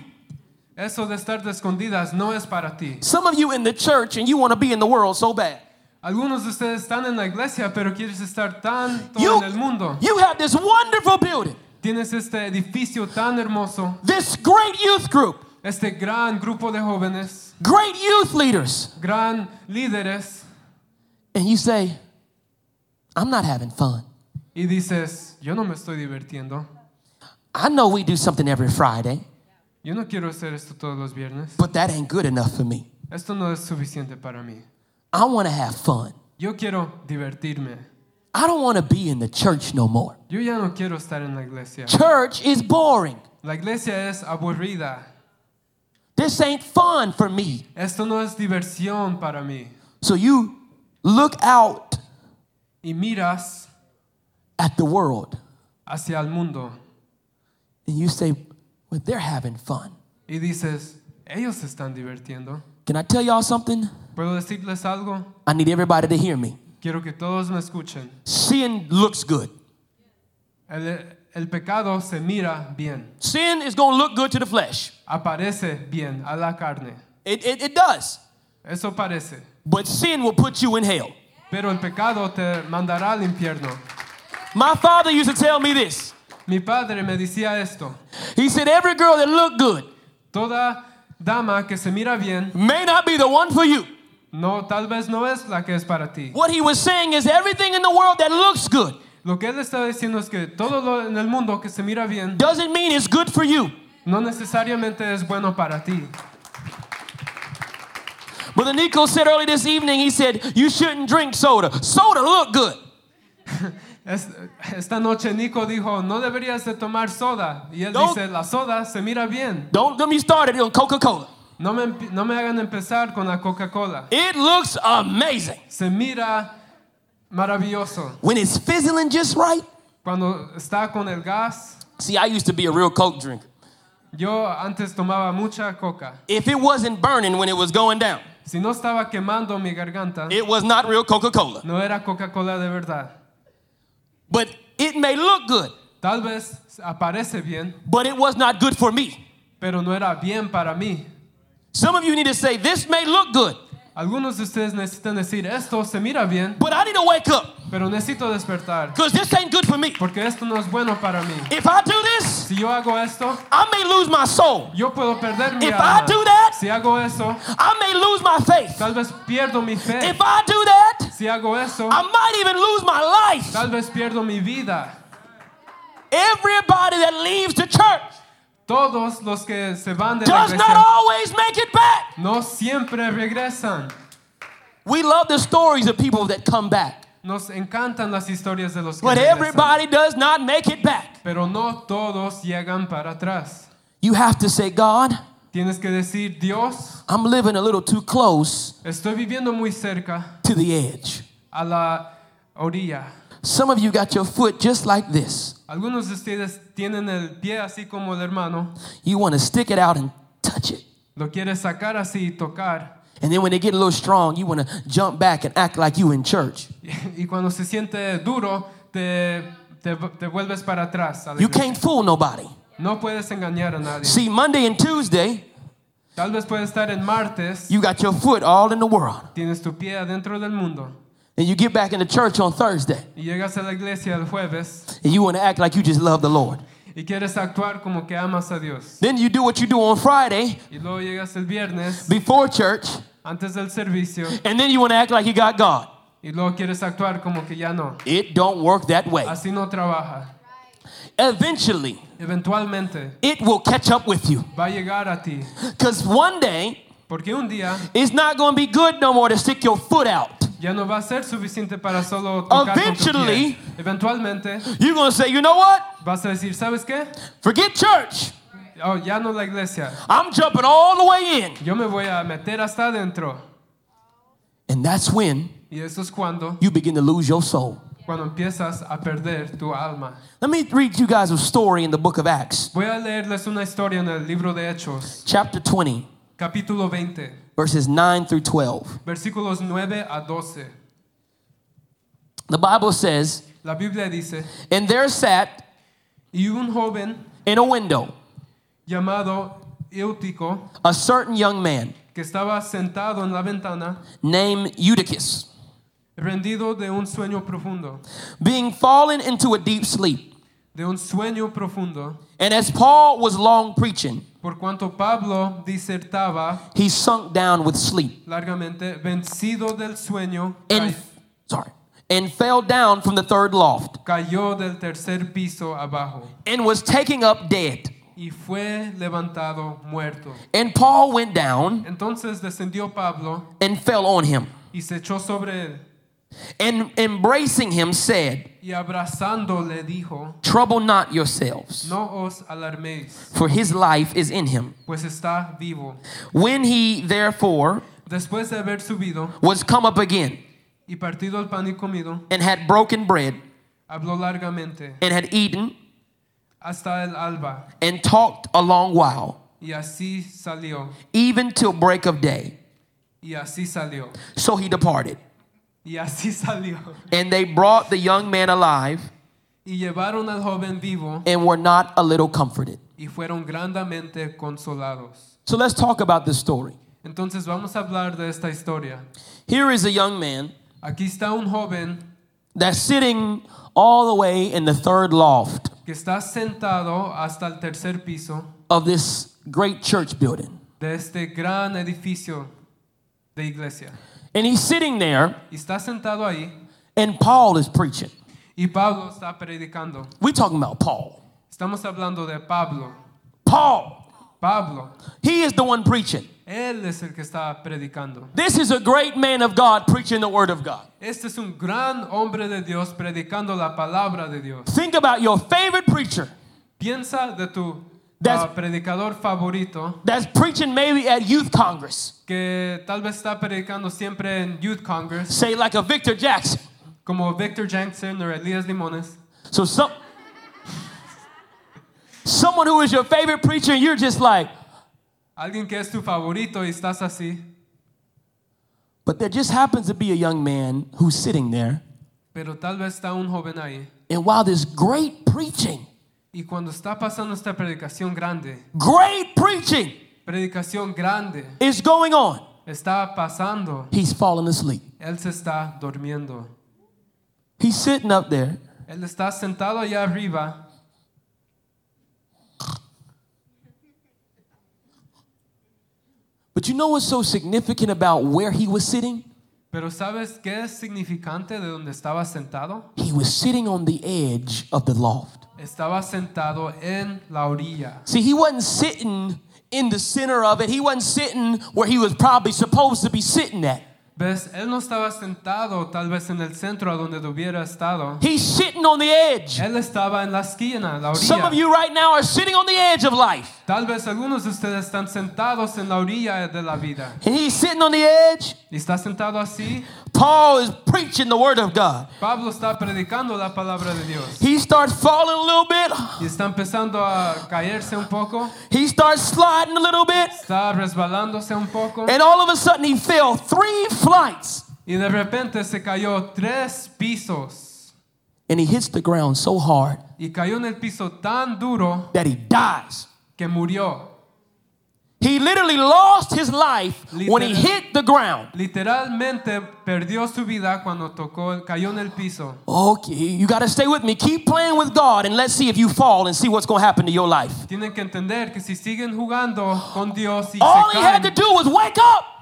Eso de estar de escondidas no es para ti. Some of you in the church and you want to be in the world so bad. Algunos de ustedes están en la iglesia, pero quieres estar tanto You, en el mundo. you have this wonderful building, Tienes este edificio tan hermoso, this great youth group, este gran grupo de jóvenes, great youth leaders, gran líderes, and you say, I'm not having fun. y dices, yo no me estoy divirtiendo. I know we do something every Friday, Yo no quiero hacer esto todos los viernes. but that ain't good enough for me. Esto no es suficiente para mí. I want to have fun. Yo quiero divertirme. I don't want to be in the church no more. Yo ya no quiero estar en la iglesia. Church is boring. La iglesia es aburrida. This ain't fun for me. Esto no es diversión para mí. So you look out Y miras at the world hacia el mundo and you say, Well, they're having fun. y dices, ellos están divirtiendo. Can I tell y'all something? ¿Puedo decirles algo? I need everybody to hear me. Quiero que todos me escuchen. Sin looks good. El, el pecado se mira bien, Sin is going to look good to the flesh. aparece bien a la carne. It, it, it does. Eso parece. But sin will put you in hell. Pero el pecado te mandará al infierno. My father used to tell me this. Mi padre me decía esto. He said, Every girl that looked good Toda dama que se mira bien, may not be the one for you. no, tal vez no es la que es para ti. What he was saying is everything in the world that looks good Lo que él está diciendo es que todo lo en el mundo que se mira bien doesn't mean it's good for you. no necesariamente es bueno para ti. Brother Nico said early this evening, he said, You shouldn't drink soda. Soda look good. Es- esta noche Nico dijo, no deberías de tomar soda. Y él Don't- dice, la soda se mira bien. Don't get me started on Coca Cola. No me, no me hagan empezar con la Coca-Cola. It looks amazing. Se mira maravilloso. When it's fizzling just right. Cuando está con el gas, See, I used to be a real Coke drinker. yo antes tomaba mucha coca. If it wasn't burning when it was going down, Si no estaba quemando mi garganta, it was not real Coca Cola. no era Coca-Cola de verdad. But it may look good, Tal vez aparece bien, but it was not good for me. pero no era bien para mí. Some of you need to say, This may look good, Algunos de ustedes necesitan decir, esto se mira bien, but I need to wake up pero necesito despertar, because this ain't good for me. porque esto no es bueno para mí. If I do this, Si yo hago esto, I may lose my soul. yo puedo perder mi If I do that, Si hago eso, I may lose my faith. tal vez pierdo mi fe. If I do that, Si hago eso, I might even lose my life. tal vez pierdo mi vida. Everybody that leaves the church Todos los que se van de la does not always make it back. no siempre regresan. We love the stories of people that come back, Nos encantan las historias de los que but regresan, everybody does not make it back. pero no todos llegan para atrás. You have to say, God, Tienes que decir, Dios, I'm living a little too close estoy viviendo muy cerca to the edge. a la orilla. Some of you got your foot just like this. Algunos de ustedes tienen el pie así como el hermano, You want to stick it out and touch it. lo quieres sacar así y tocar. And then when they get a little strong, you want to jump back and act like you in church. Y cuando se siente duro, te, te, te vuelves para atrás. You can't fool nobody. No puedes engañar a nadie. See, Monday and Tuesday, Tal vez puedes estar en martes, you got your foot all in the world. tienes tu pie adentro del mundo And you get back into church on Thursday y llegas a la iglesia el jueves and you want to act like you just love the Lord. y quieres actuar como que amas a Dios. Then you do what you do on Friday Y luego llegas el viernes before church antes del servicio and then you want to act like you got God. y luego quieres actuar como que ya no. It don't work that way. Así no trabaja. Eventually, Eventualmente it will catch up with you. va a llegar a ti. Because one day, Porque un día it's not going to be good no more to stick your foot out. ya no va a ser suficiente para solo tocar con tu Eventually- pie. Eventualmente You're going to say, you know what? vas a decir, ¿sabes qué? Forget church. Oh, ya no la iglesia. I'm jumping all the way in. Yo me voy a meter hasta adentro. And that's when Y eso es cuando, you begin to lose your soul. Cuando empiezas a perder tu alma. Let me read you guys a story in the book of Acts, Voy a leerles una historia en el libro de Hechos, chapter 20. capítulo 20, verses 9 through 12. versículos 9 a 12. The Bible says, La Biblia dice, And there sat y un joven in a window llamado Eutico, a certain young man que estaba sentado en la ventana, named Eutychus, rendido de un sueño profundo, being fallen into a deep sleep. de un sueño profundo, And as Paul was long preaching, por cuanto Pablo disertaba he sunk down with sleep. largamente, vencido del sueño, and sorry, and fell down from the third loft. cayó del tercer piso abajo. And was taken up dead. y fue levantado muerto. And Paul went down Entonces descendió Pablo and fell on him, y se echó sobre él and embracing him said, dijo, Trouble not yourselves, no os alarméis, for his life is in him. pues está vivo. When he therefore Después de haber subido was come up again y partido el pan y comido, and had broken bread habló largamente and had eaten hasta el alba and talked a long while, y así salió, even till break of day. y así salió, So he departed. Y así salió. And they brought the young man alive Y llevaron al joven vivo and were not a little comforted. y fueron grandemente consolados. So let's talk about this story. Entonces vamos a hablar de esta historia. Here is a young man Aquí está un joven that's sitting all the way in the third loft que está sentado hasta el tercer piso of this great church building. de este gran edificio de iglesia. And he's sitting there, está sentado ahí and Paul is preaching. y Pablo está predicando. We're talking about Paul. Estamos hablando de Pablo. Paul, Pablo, he is the one preaching. él es el que está predicando. This is a great man of God preaching the word of God. Este es un gran hombre de Dios predicando la palabra de Dios. Think about your favorite preacher Piensa de tu That's- ah, predicador favorito that's preaching maybe at youth congress. que tal vez está predicando siempre en Youth Congress, Say like a Victor Jackson. como Victor Jackson o Elías Limones. So some someone who is your favorite preacher and you're just like, Alguien que es tu favorito y estás así, but there just happens to be a young man who's sitting there. pero tal vez está un joven ahí. And while this great preaching, Y cuando está pasando esta predicación grande, great preaching predicación grande, is going on, está pasando, he's falling asleep. él se está durmiendo. He's sitting up there Él está sentado allá arriba But you know what's so significant about where he was sitting? Pero ¿sabes qué es significante de donde estaba sentado? He was sitting on the edge of the loft. Estaba sentado en la orilla. See, he wasn't sitting in the center of it. He wasn't sitting where he was probably supposed to be sitting at. ¿Ves? Él no estaba sentado tal vez en el centro a donde hubiera estado. He's sitting on the edge. Él estaba en la esquina, la Some of orilla. you right now are sitting on the edge of life. Tal vez algunos de ustedes están sentados en la orilla de la vida. And he's sitting on the edge. Y está sentado así. Paul is preaching the word of God. Pablo está predicando la palabra de Dios. He starts falling a little bit. Y está empezando a caerse un poco. He starts sliding a little bit. Está resbalándose un poco. And all of a sudden he fell three flights. Y de repente se cayó tres pisos. And he hits the ground so hard Y cayó en el piso tan duro that he dies. que murió. He literally lost his life when he hit the ground. Literalmente perdió su vida cuando tocó, cayó en el piso. Okay, you got to stay with me. Keep playing with God and let's see if you fall and see what's going to happen to your life. Tienen que entender que si siguen jugando con Dios y All se he had to do was wake up.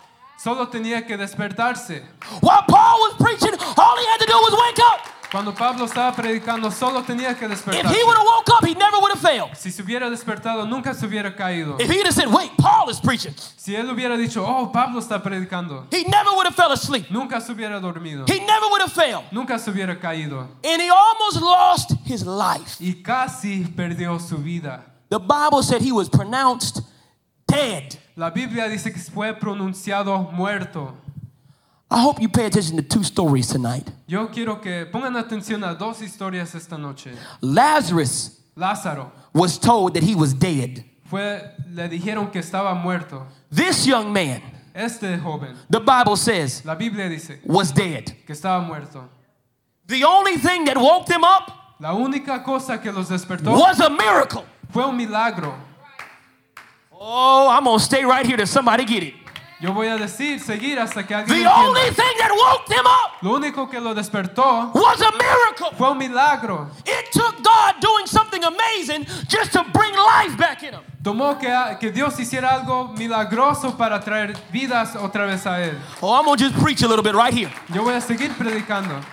Solo tenía que despertarse. While Paul was preaching, all he had to do was wake up. Cuando Pablo estaba predicando, solo tenía que If he would have woke up, he never would have failed. Si se hubiera despertado, nunca se hubiera caído. If he'd have said, wait, Paul is preaching, Si él hubiera dicho, oh, Pablo está predicando, he never would have fell asleep. nunca se hubiera dormido. He never would have failed. Nunca se hubiera caído. And he almost lost his life. Y casi perdió su vida. The Bible said he was pronounced dead. La Biblia dice que fue pronunciado muerto. I hope you pay attention to two stories tonight. Yo quiero que pongan atención a dos historias esta noche. Lazarus Lázaro was told that he was dead. fue, le dijeron que estaba muerto. This young man, Este joven, the Bible says, la Biblia dice was dead. que estaba muerto. The only thing that woke them up La única cosa que los despertó was a miracle. fue un milagro. Oh, I'm going to stay right here till somebody get it. Yo voy a decir, seguir hasta que alguien The only thing that woke them up Lo único que lo despertó was a miracle. fue un milagro. It took God doing something amazing just to bring life back in them. Tomó que, que Dios hiciera algo milagroso para traer vidas otra vez a Él. Oh, I'm going to just preach a little bit right here. Yo voy a seguir predicando.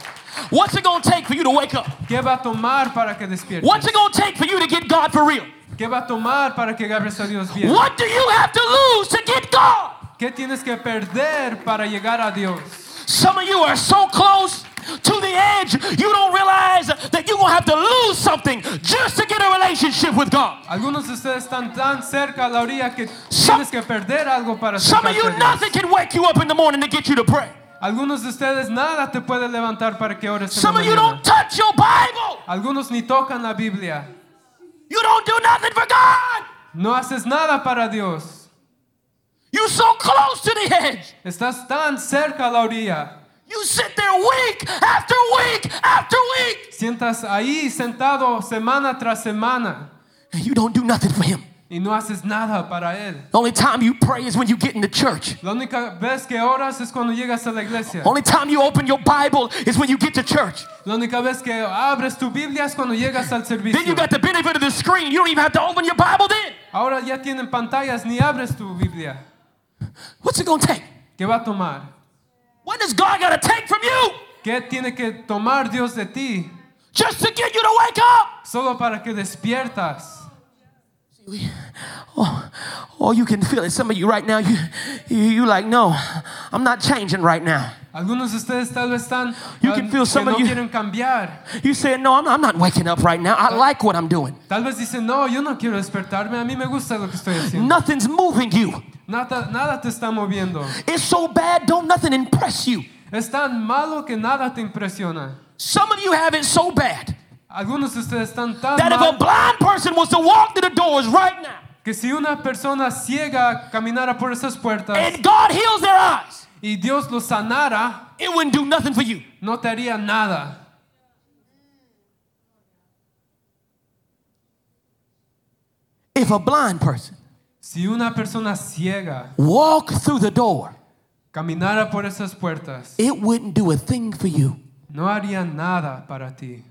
What's it going to take for you to wake up? ¿Qué va a tomar para que despiertes? What's it going to take for you to get God for real? ¿Qué va a tomar para que agarres a Dios bien? What do you have to lose to get God? ¿Qué tienes que perder para llegar a Dios? Some of you are so close to the edge, you don't realize that you're going to have to lose something just to get a relationship with God. Algunos de ustedes están tan cerca a la orilla que Some- tienes que perder algo para Some of you, nothing can wake you up in the morning to get you to pray. Algunos de ustedes nada te puede levantar para que ores Some of you don't touch your Bible. Algunos ni tocan la Biblia. You don't do nothing for God. No haces nada para Dios. You're so close to the edge. Estás tan cerca a la orilla. You sit there week after week after week, Sientas ahí sentado semana tras semana and you don't do nothing for Him. Y no haces nada para Él. The only time you pray is when you get in the church. La única vez que oras es cuando llegas a la iglesia. Only time you open your Bible is when you get to church. La única vez que abres tu Biblia es cuando llegas al servicio. Then you got the benefit of the screen. You don't even have to open your Bible then. Ahora ya tienen pantallas, ni abres tu Biblia. What's it going to take? ¿Qué va a tomar? What does God got to take from you ¿Qué tiene que tomar Dios de ti? just to get you to wake up? Solo para que despiertas. Oh, oh, you can feel it. Some of you right now, you, you, you like, no, I'm not changing right now. Algunos de ustedes tal vez están You can feel que some no of you- quieren cambiar. You saying, no, I'm, I'm not waking up right now. I like what I'm doing. Tal vez dicen, no, yo no quiero despertarme, a mí me gusta lo que estoy haciendo. Nothing's moving you. Nada, nada te está moviendo. It's so bad, don't nothing impress you. Es tan malo que nada te impresiona. Some of you have it so bad Algunos de ustedes están tan that if a blind person was to walk through the doors right now que si una persona ciega caminara por esas puertas and God heals their eyes, y Dios lo sanara, it wouldn't do nothing for you. no te haría nada. If a blind person Si una persona ciega walked through the door, caminara por esas puertas, it wouldn't do a thing for you. no haría nada para ti.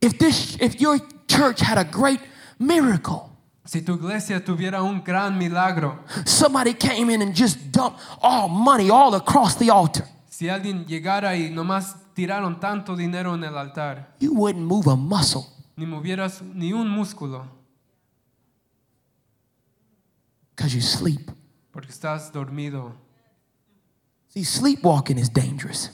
If this if your church had a great miracle, Si tu iglesia tuviera un gran milagro, somebody came in and just dumped all money all across the altar, si alguien llegara y nomás tiraron tanto dinero en el altar, you wouldn't move a muscle. ni movieras ni un músculo, Because you sleep. porque estás dormido. See, sleepwalking is dangerous.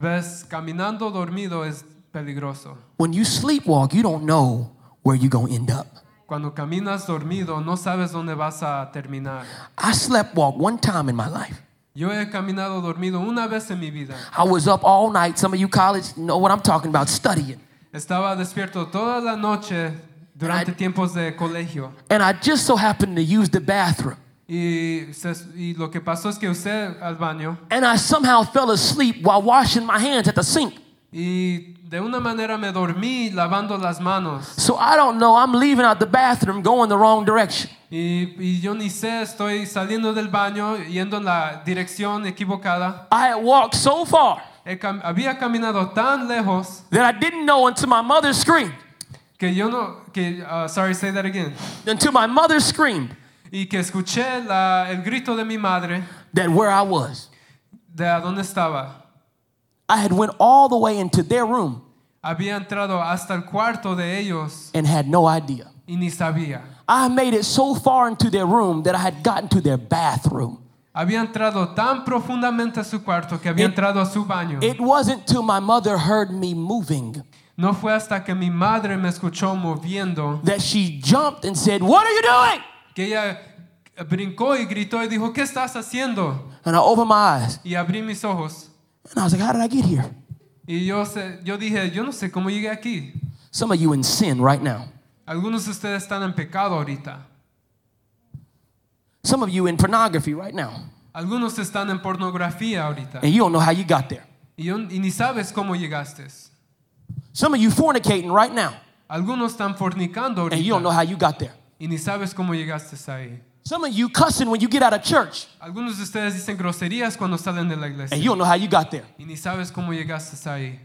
Ves, caminando dormido es peligroso. When you sleepwalk, you don't know where you're going to end up. Cuando caminas dormido, no sabes dónde vas a terminar. I slept walk one time in my life. Yo he caminado dormido una vez en mi vida. I was up all night. Some of you college know what I'm talking about, studying. Estaba despierto toda la noche durante tiempos de colegio. And I just so happened to use the bathroom. Y, se- y lo que pasó es que usé al baño And I somehow fell asleep while washing my hands at the sink. y de una manera me dormí lavando las manos. So I don't know. I'm leaving out the bathroom going the wrong direction. Y, y yo ni sé, estoy saliendo del baño, yendo en la dirección equivocada. I had walked so far cam- había caminado tan lejos that I didn't know until my mother screamed. que yo no, que, uh, sorry, say that again. Until my mother screamed Y que escuché la- el grito de mi madre that where I was. de a dónde estaba. I had went all the way into their room Había entrado hasta el cuarto de ellos and had no idea. y ni sabía. I made it so far into their room that I had gotten to their bathroom. Había entrado tan profundamente a su cuarto que había It- entrado a su baño. It wasn't till my mother heard me moving no fue hasta que mi madre me escuchó moviendo that she jumped and said, What are you doing? que ella brincó y gritó y dijo, ¿qué estás haciendo? And I opened my eyes Y abrí mis ojos. And I was like, How did I get here? Y yo, sé- yo dije, yo no sé cómo llegué aquí. Some of you in sin right now. Algunos de ustedes están en pecado ahorita. Some of you in pornography right now, Algunos están en pornografía ahorita. and you don't know how you got there. Y, yo- y ni sabes cómo llegaste. Some of you fornicating right now, Algunos están fornicando and you don't know how you got there. Y ni sabes cómo llegaste ahí. Some of you cussing when you get out of church, Algunos de ustedes dicen groserías cuando salen de la iglesia. and you don't know how you got there. Y ni sabes cómo llegaste ahí.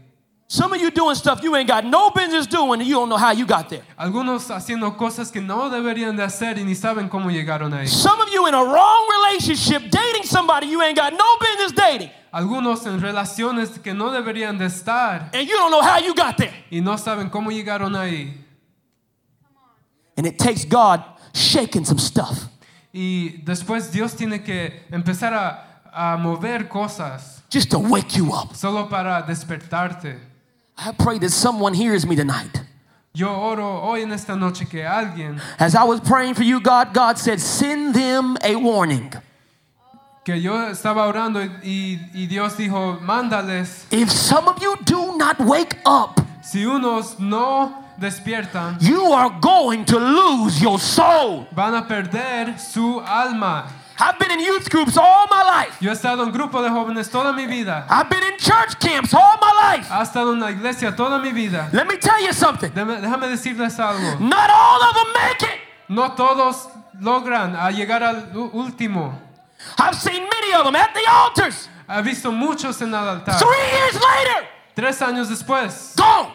Some of you doing stuff you ain't got no business doing, and you don't know how you got there. Algunos haciendo cosas que no deberían de hacer y ni saben cómo llegaron ahí. Some of you in a wrong relationship, dating somebody you ain't got no business dating, Algunos en relaciones que no deberían de estar and you don't know how you got there. y no saben cómo llegaron ahí. And it takes God shaking some stuff Y después Dios tiene que empezar a, a mover cosas just to wake you up. solo para despertarte. I pray that someone hears me tonight. Yo oro hoy en esta noche que alguien As I was praying for you, God, God said, send them a warning. que yo estaba orando y, y Dios dijo, mándales, If some of you do not wake up, si unos no despiertan, you are going to lose your soul. van a perder su alma. I've been in youth groups all my life. Yo he estado en grupo de jóvenes toda mi vida. I've been in church camps all my life. Ha estado en la iglesia toda mi vida. Let me tell you something. Déjame, decirles algo. Not all of them make it. No todos logran a llegar al último. I've seen many of them at the altars. He visto muchos en el altar. Three years later, Tres años después, gone.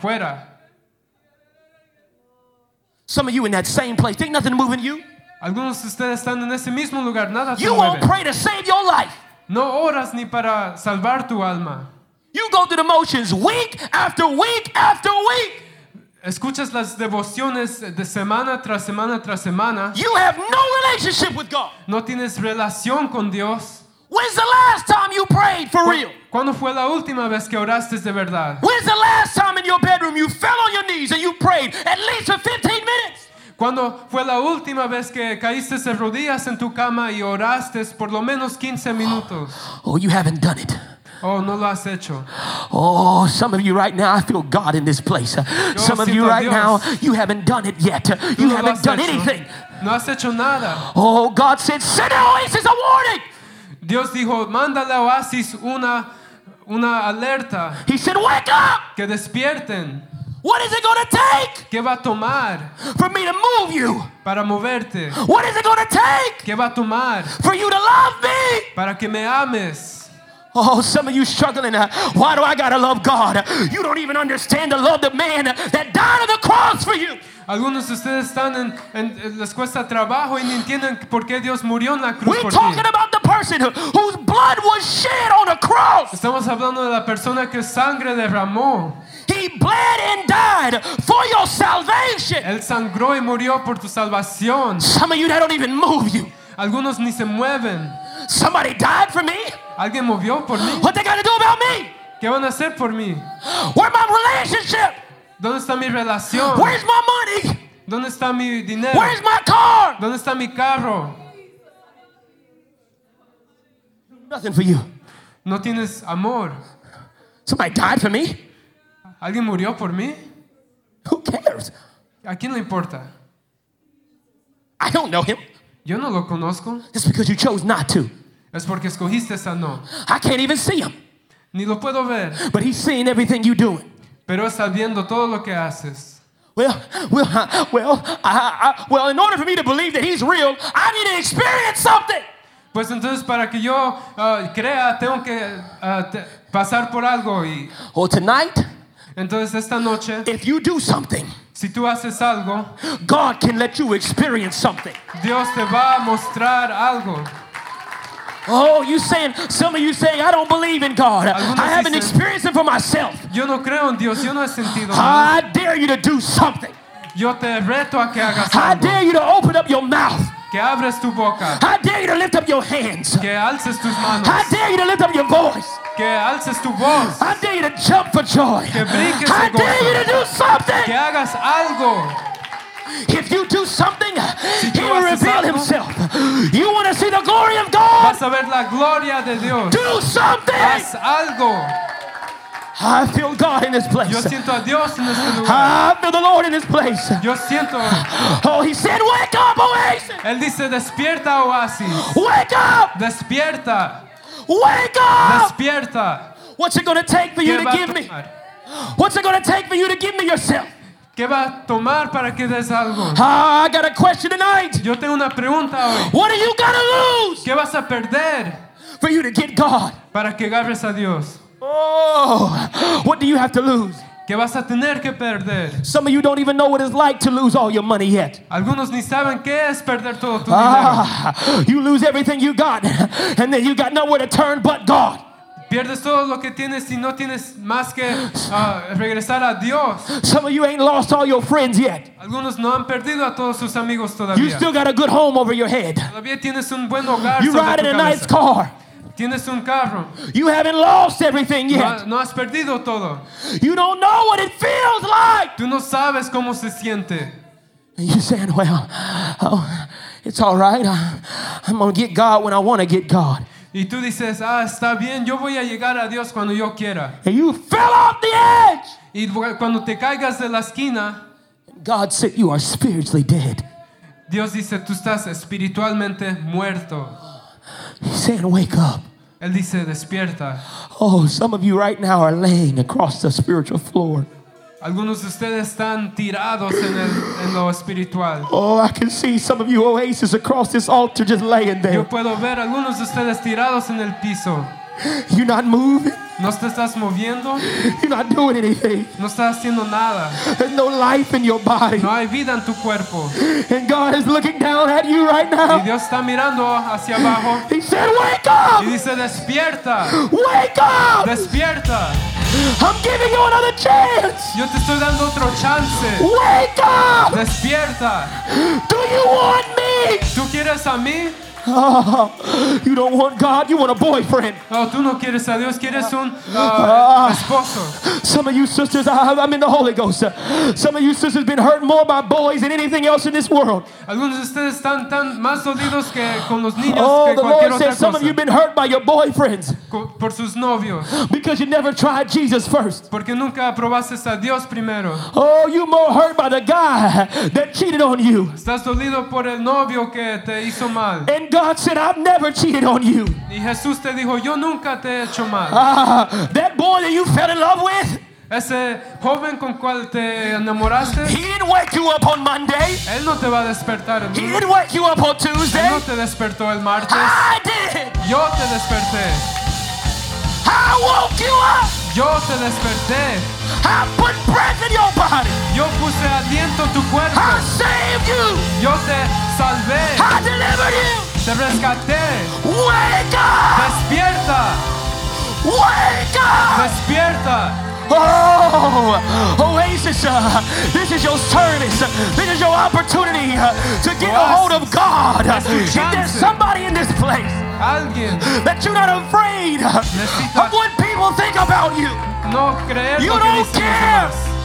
fuera. Some of you in that same place. Think nothing moving you. Algunos de ustedes están en ese mismo lugar, nada te You won't mueve. pray to save your life. No oras ni para salvar tu alma. You go through the motions week after week after week. Escuchas las devociones de semana tras semana tras semana. You have no relationship with God. No tienes relación con Dios. When's the last time you prayed for real? ¿Cuándo fue la última vez que oraste de verdad? When's the last time in your bedroom you fell on your knees and you prayed at least for 15 minutes? ¿Cuándo fue la última vez que caíste de rodillas en tu cama y oraste por lo menos 15 minutos? Oh, you haven't done it. Oh, no lo has hecho. Oh, some of you right now, I feel God in this place. Some of you right Dios. now, you haven't done it yet. You no haven't done hecho. anything. No has hecho nada. Oh, God said, send an oasis a warning. Dios dijo, mándale a Oasis una, una alerta, He said, wake up. que despierten. What is it going to take ¿Qué va a tomar for me to move you? para moverte? What is it going to take ¿Qué va a tomar for you to love me? para que me ames? Oh, some of you struggling. uh, why do I gotta love God? You don't even understand the love the man that died on the cross for you. Algunos de ustedes están en, en- les cuesta trabajo y no entienden por qué Dios murió en la cruz We're por ti. talking about the person whose blood was shed on the cross. Estamos hablando de la persona que sangre derramó. He bled and died for your salvation. Él sangró y murió por tu salvación. Some of you that don't even move you. Algunos ni se mueven. Somebody died for me. ¿Alguien movió por mí? What they to do about me? ¿Qué van a hacer por mí? Where my relationship? ¿Dónde está mi relación? Where's my money? ¿Dónde está mi dinero? Where's my car? ¿Dónde está mi carro? Nothing for you. No tienes amor. Somebody died for me. ¿Alguien murió por mí? Who cares? ¿A quién le importa? I don't know him. Yo no lo conozco. Just because you chose not to. Es porque escogiste esa no. I can't even see him. Ni lo puedo ver. But he's seeing everything you doing. Pero está viendo todo lo que haces. Well, well, well, I, I, well. In order for me to believe that he's real, I need to experience something. Pues entonces para que yo ah, crea tengo que te- pasar por algo y Well, tonight, entonces esta noche if you do something, si tú haces algo God can let you experience something. Dios te va a mostrar algo. Oh, you saying some of you saying I don't believe in God. Algunos I haven't dicen- experienced it for myself. Yo no creo en Dios, yo no he sentido nada. I dare you to do something. Yo te reto a que hagas I dare you to open up your mouth. que abres tu boca, I dare you to lift up your hands. que alces tus manos, I dare you to lift up your voice. Que alces tu voz, I dare you to jump for joy. Que brinques I dare you to do que something. hagas algo. If you do something, tú He will reveal algo, Himself. You want to see the glory of God? Vas a ver la gloria de Dios. Do something. Haz algo. I feel God in this place. Yo siento a Dios en este lugar. I feel the Lord in this place. Yo siento. Oh, he said, Wake up, Oasis! Él dice, despierta, oasis. Wake up! Despierta. Wake up! Despierta. What's it going to take for you ¿Qué to give me? What's it going to take for you to give me yourself? ¿Qué va a tomar para que des algo? Ah, I got a question tonight. Yo tengo una pregunta hoy. What are you going to lose ¿Qué vas a perder for you to get God? para que agarres a Dios? Oh, what do you have to lose? ¿Qué vas a tener que perder? Some of you don't even know what it's like to lose all your money yet. Algunos ni saben qué es perder todo tu dinero. Ah, you lose everything you got, and then you got nowhere to turn but God. Pierdes todo lo que tienes y no tienes más que ah, regresar a Dios. Some of you ain't lost all your friends yet. Algunos no han perdido a todos sus amigos todavía. You still got a good home over your head. Todavía tienes un buen hogar You ride in a nice car. Tienes un carro. You haven't lost everything yet. no has perdido todo. You don't know what it feels like. Tú no sabes cómo se siente. And you're saying, well, oh, it's all right. I, I'm going to get God when I want to get God. Y tú dices, ah, está bien, yo voy a llegar a Dios cuando yo quiera. And you fell off the edge. Y cuando te caigas de la esquina, God said, You are spiritually dead. Dios dice, tú estás espiritualmente muerto. He's saying, Wake up. Él dice, despierta. Oh, some of you right now are laying across the spiritual floor. Algunos de ustedes están tirados en, el- en lo espiritual. Oh, I can see some of you oasis across this altar just laying there. Yo puedo ver algunos de ustedes tirados en el piso. You're not moving. No te estás moviendo, You're not doing anything. no estás haciendo nada. There's no life in your body. No hay vida en tu cuerpo. And God is looking down at you right Y now. Dios está mirando hacia abajo He said, Wake up! y dice, despierta, Wake up! despierta. I'm giving you another chance. Yo te estoy dando otro chance. Wake up! Despierta. Do you want me? ¿Tú quieres a mí? Oh, you don't want God, you want a boyfriend. No, tú no quieres a Dios, quieres un ah, esposo. Some of you sisters, I, I'm in the Holy Ghost. Some of you sisters have been hurt more by boys than anything else in this world. Algunos de ustedes están tan más dolidos que con los niños Oh, que the cualquier Lord otra says some of you cosa. been hurt by your boyfriends Por sus novios. because you never tried Jesus first. Porque nunca probaste a Dios primero. Oh, you more hurt by the guy that cheated on you. Estás dolido por el novio que te hizo mal. And God said, I've never cheated on you. Y Jesús te dijo, yo nunca te he hecho mal. Ah, that boy that you fell in love with, Ese joven con cual te enamoraste, he didn't wake you up on Monday. él no te va a despertar el He didn't wake you up on Él Tuesday. no te despertó el martes. I did. Yo te desperté. I woke you up. Yo te desperté. I put breath in your body. Yo puse aliento en tu cuerpo. I saved you. Yo te salvé. I delivered you. Te rescaté. Wake up. Despierta. Wake up. Despierta. Oh, Oasis, uh, this is your service. This is your opportunity uh, to get a hold of God. If there's somebody in this place Alguien. that you're not afraid Necesita- of what people think about you, No You don't care.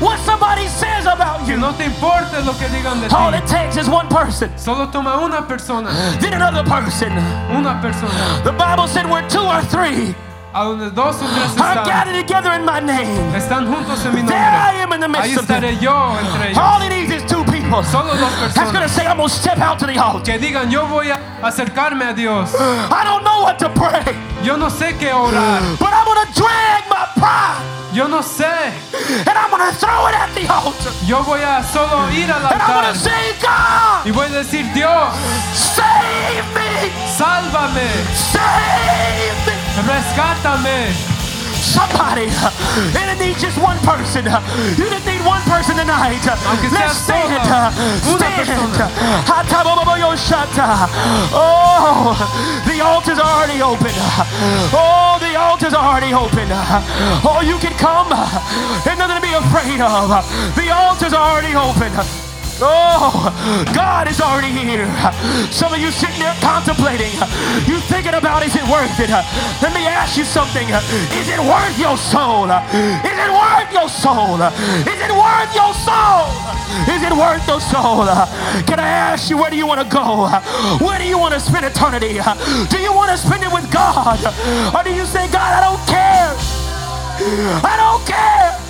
What somebody says about you, no te importe lo que digan de all ti. it takes is one person, Solo toma una persona. then another person. Una persona. The Bible said where two or three A donde dos o tres are están. gathered together in my name. Están juntos en mi nombre. There I am in the Ahí midst of them. estaré yo entre ellos. All it needs is two people. Solo dos personas. That's going to say, I'm going to step out to the altar. Que digan, yo voy a acercarme a Dios. I don't know what to pray, Yo no sé qué orar. but I'm going to drag my pride Yo no sé. and I'm to throw it at the altar. Yo voy a solo ir al And I'm altar. to say, God, Y voy a decir, Dios, save me, sálvame, save me. rescátame. Somebody, and it needs just one person. You just need one person tonight. Let's stand. uh, Stand. Oh, the altar's are already open. Oh, the altar's are already open. Oh, you can come. There's nothing to be afraid of. The altar's are already open. Oh, God is already here. Some of you sitting there contemplating. You thinking about is it worth it? Let me ask you something. Is it worth your soul? Is it worth your soul? Is it worth your soul? Is it worth your soul? Can I ask you where do you want to go? Where do you want to spend eternity? Do you want to spend it with God? Or do you say, God, I don't care I don't care.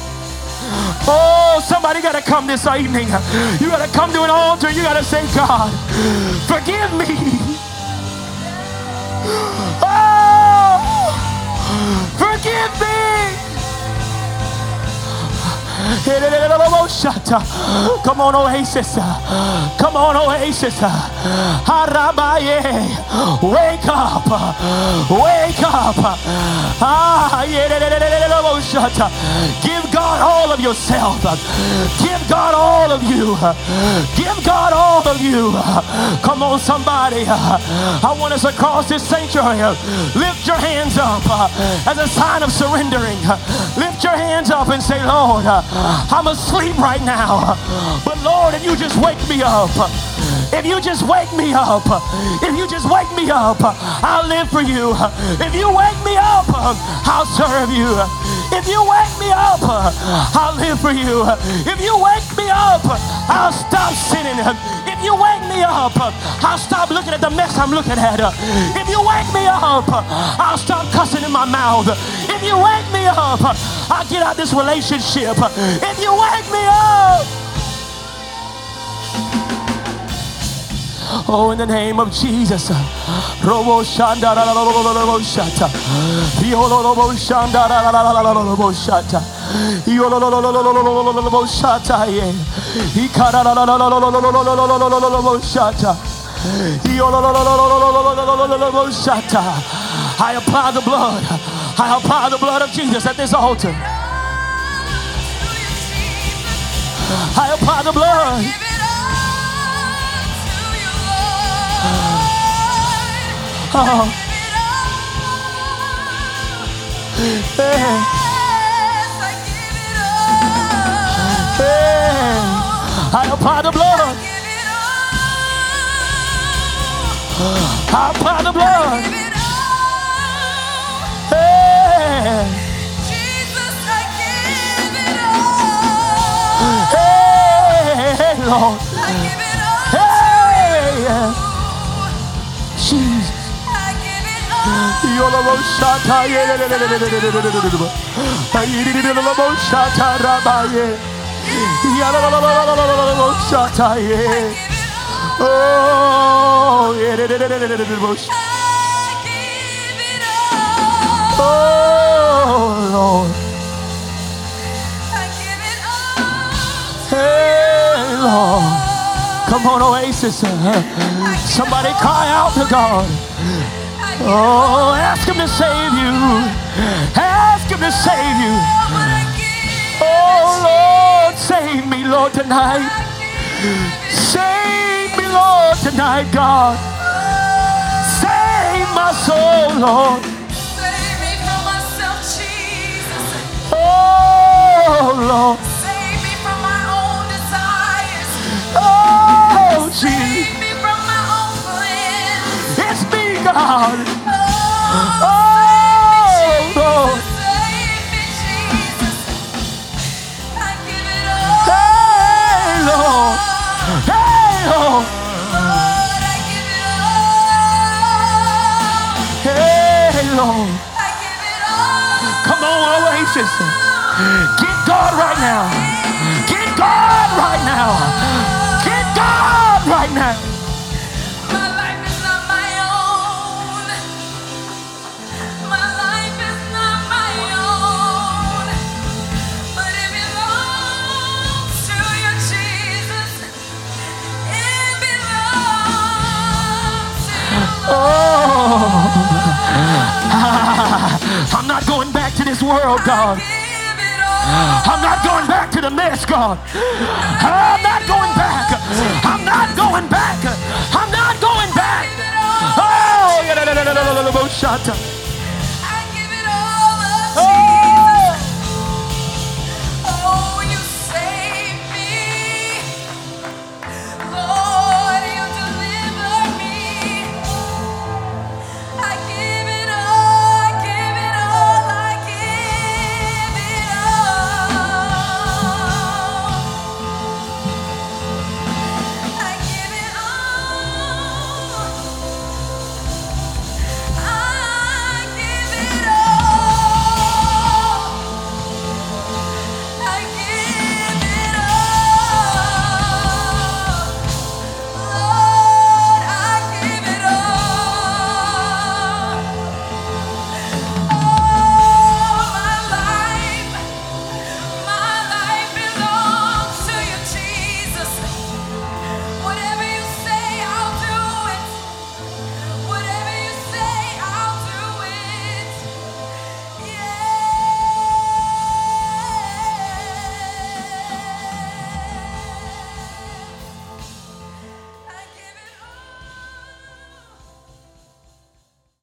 Oh, somebody got to come this evening. You got to come to an altar. You got to say, God, forgive me. Oh, forgive me. Come on, Oasis. Come on, Oasis. Wake up. Wake up. Ah, Give God all of yourself. Give God all of you. Give God all of you. Come on, somebody. I want us across this sanctuary. Lift your hands up as a sign of surrendering. Lift your hands up and say, Lord, I'm asleep right now. But Lord, if you just wake me up, if you just wake me up, if you just wake me up, I'll live for you. If you wake me up, I'll serve you. If you wake me up, I'll live for you. If you wake me up, I'll stop sinning. If you wake me up, I'll stop looking at the mess I'm looking at. If you wake me up, I'll stop cussing in my mouth. If you wake me up, I'll get out this relationship. If you wake me up, Oh, in the name of Jesus. I apply the blood. I apply the blood of Jesus at this altar. I apply the blood. all. Yeah. I apply the blood. I, I apply the blood. Jesus, I give it all. Hey, Lord. Yolobosata Yolobosata Oh Oh Lord Hey Lord. Come on Oasis Somebody cry out to God. Oh, ask Him to save you. Ask Him to save you. Oh, Lord, save me, Lord, tonight. Save me, Lord, tonight, God. Save my soul, Lord. Oh, Lord. Save me from my own desires. Oh, Jesus. Save me from my own plans. It's me, God. Oh! Lord. Lord. Lord. Come on, Oasis. Get God right now. Get God right now. Get God right now. To this world, God. I'm not going back to the mess, God. I'm not going back. I'm not going back. I'm not going back. Oh, yeah,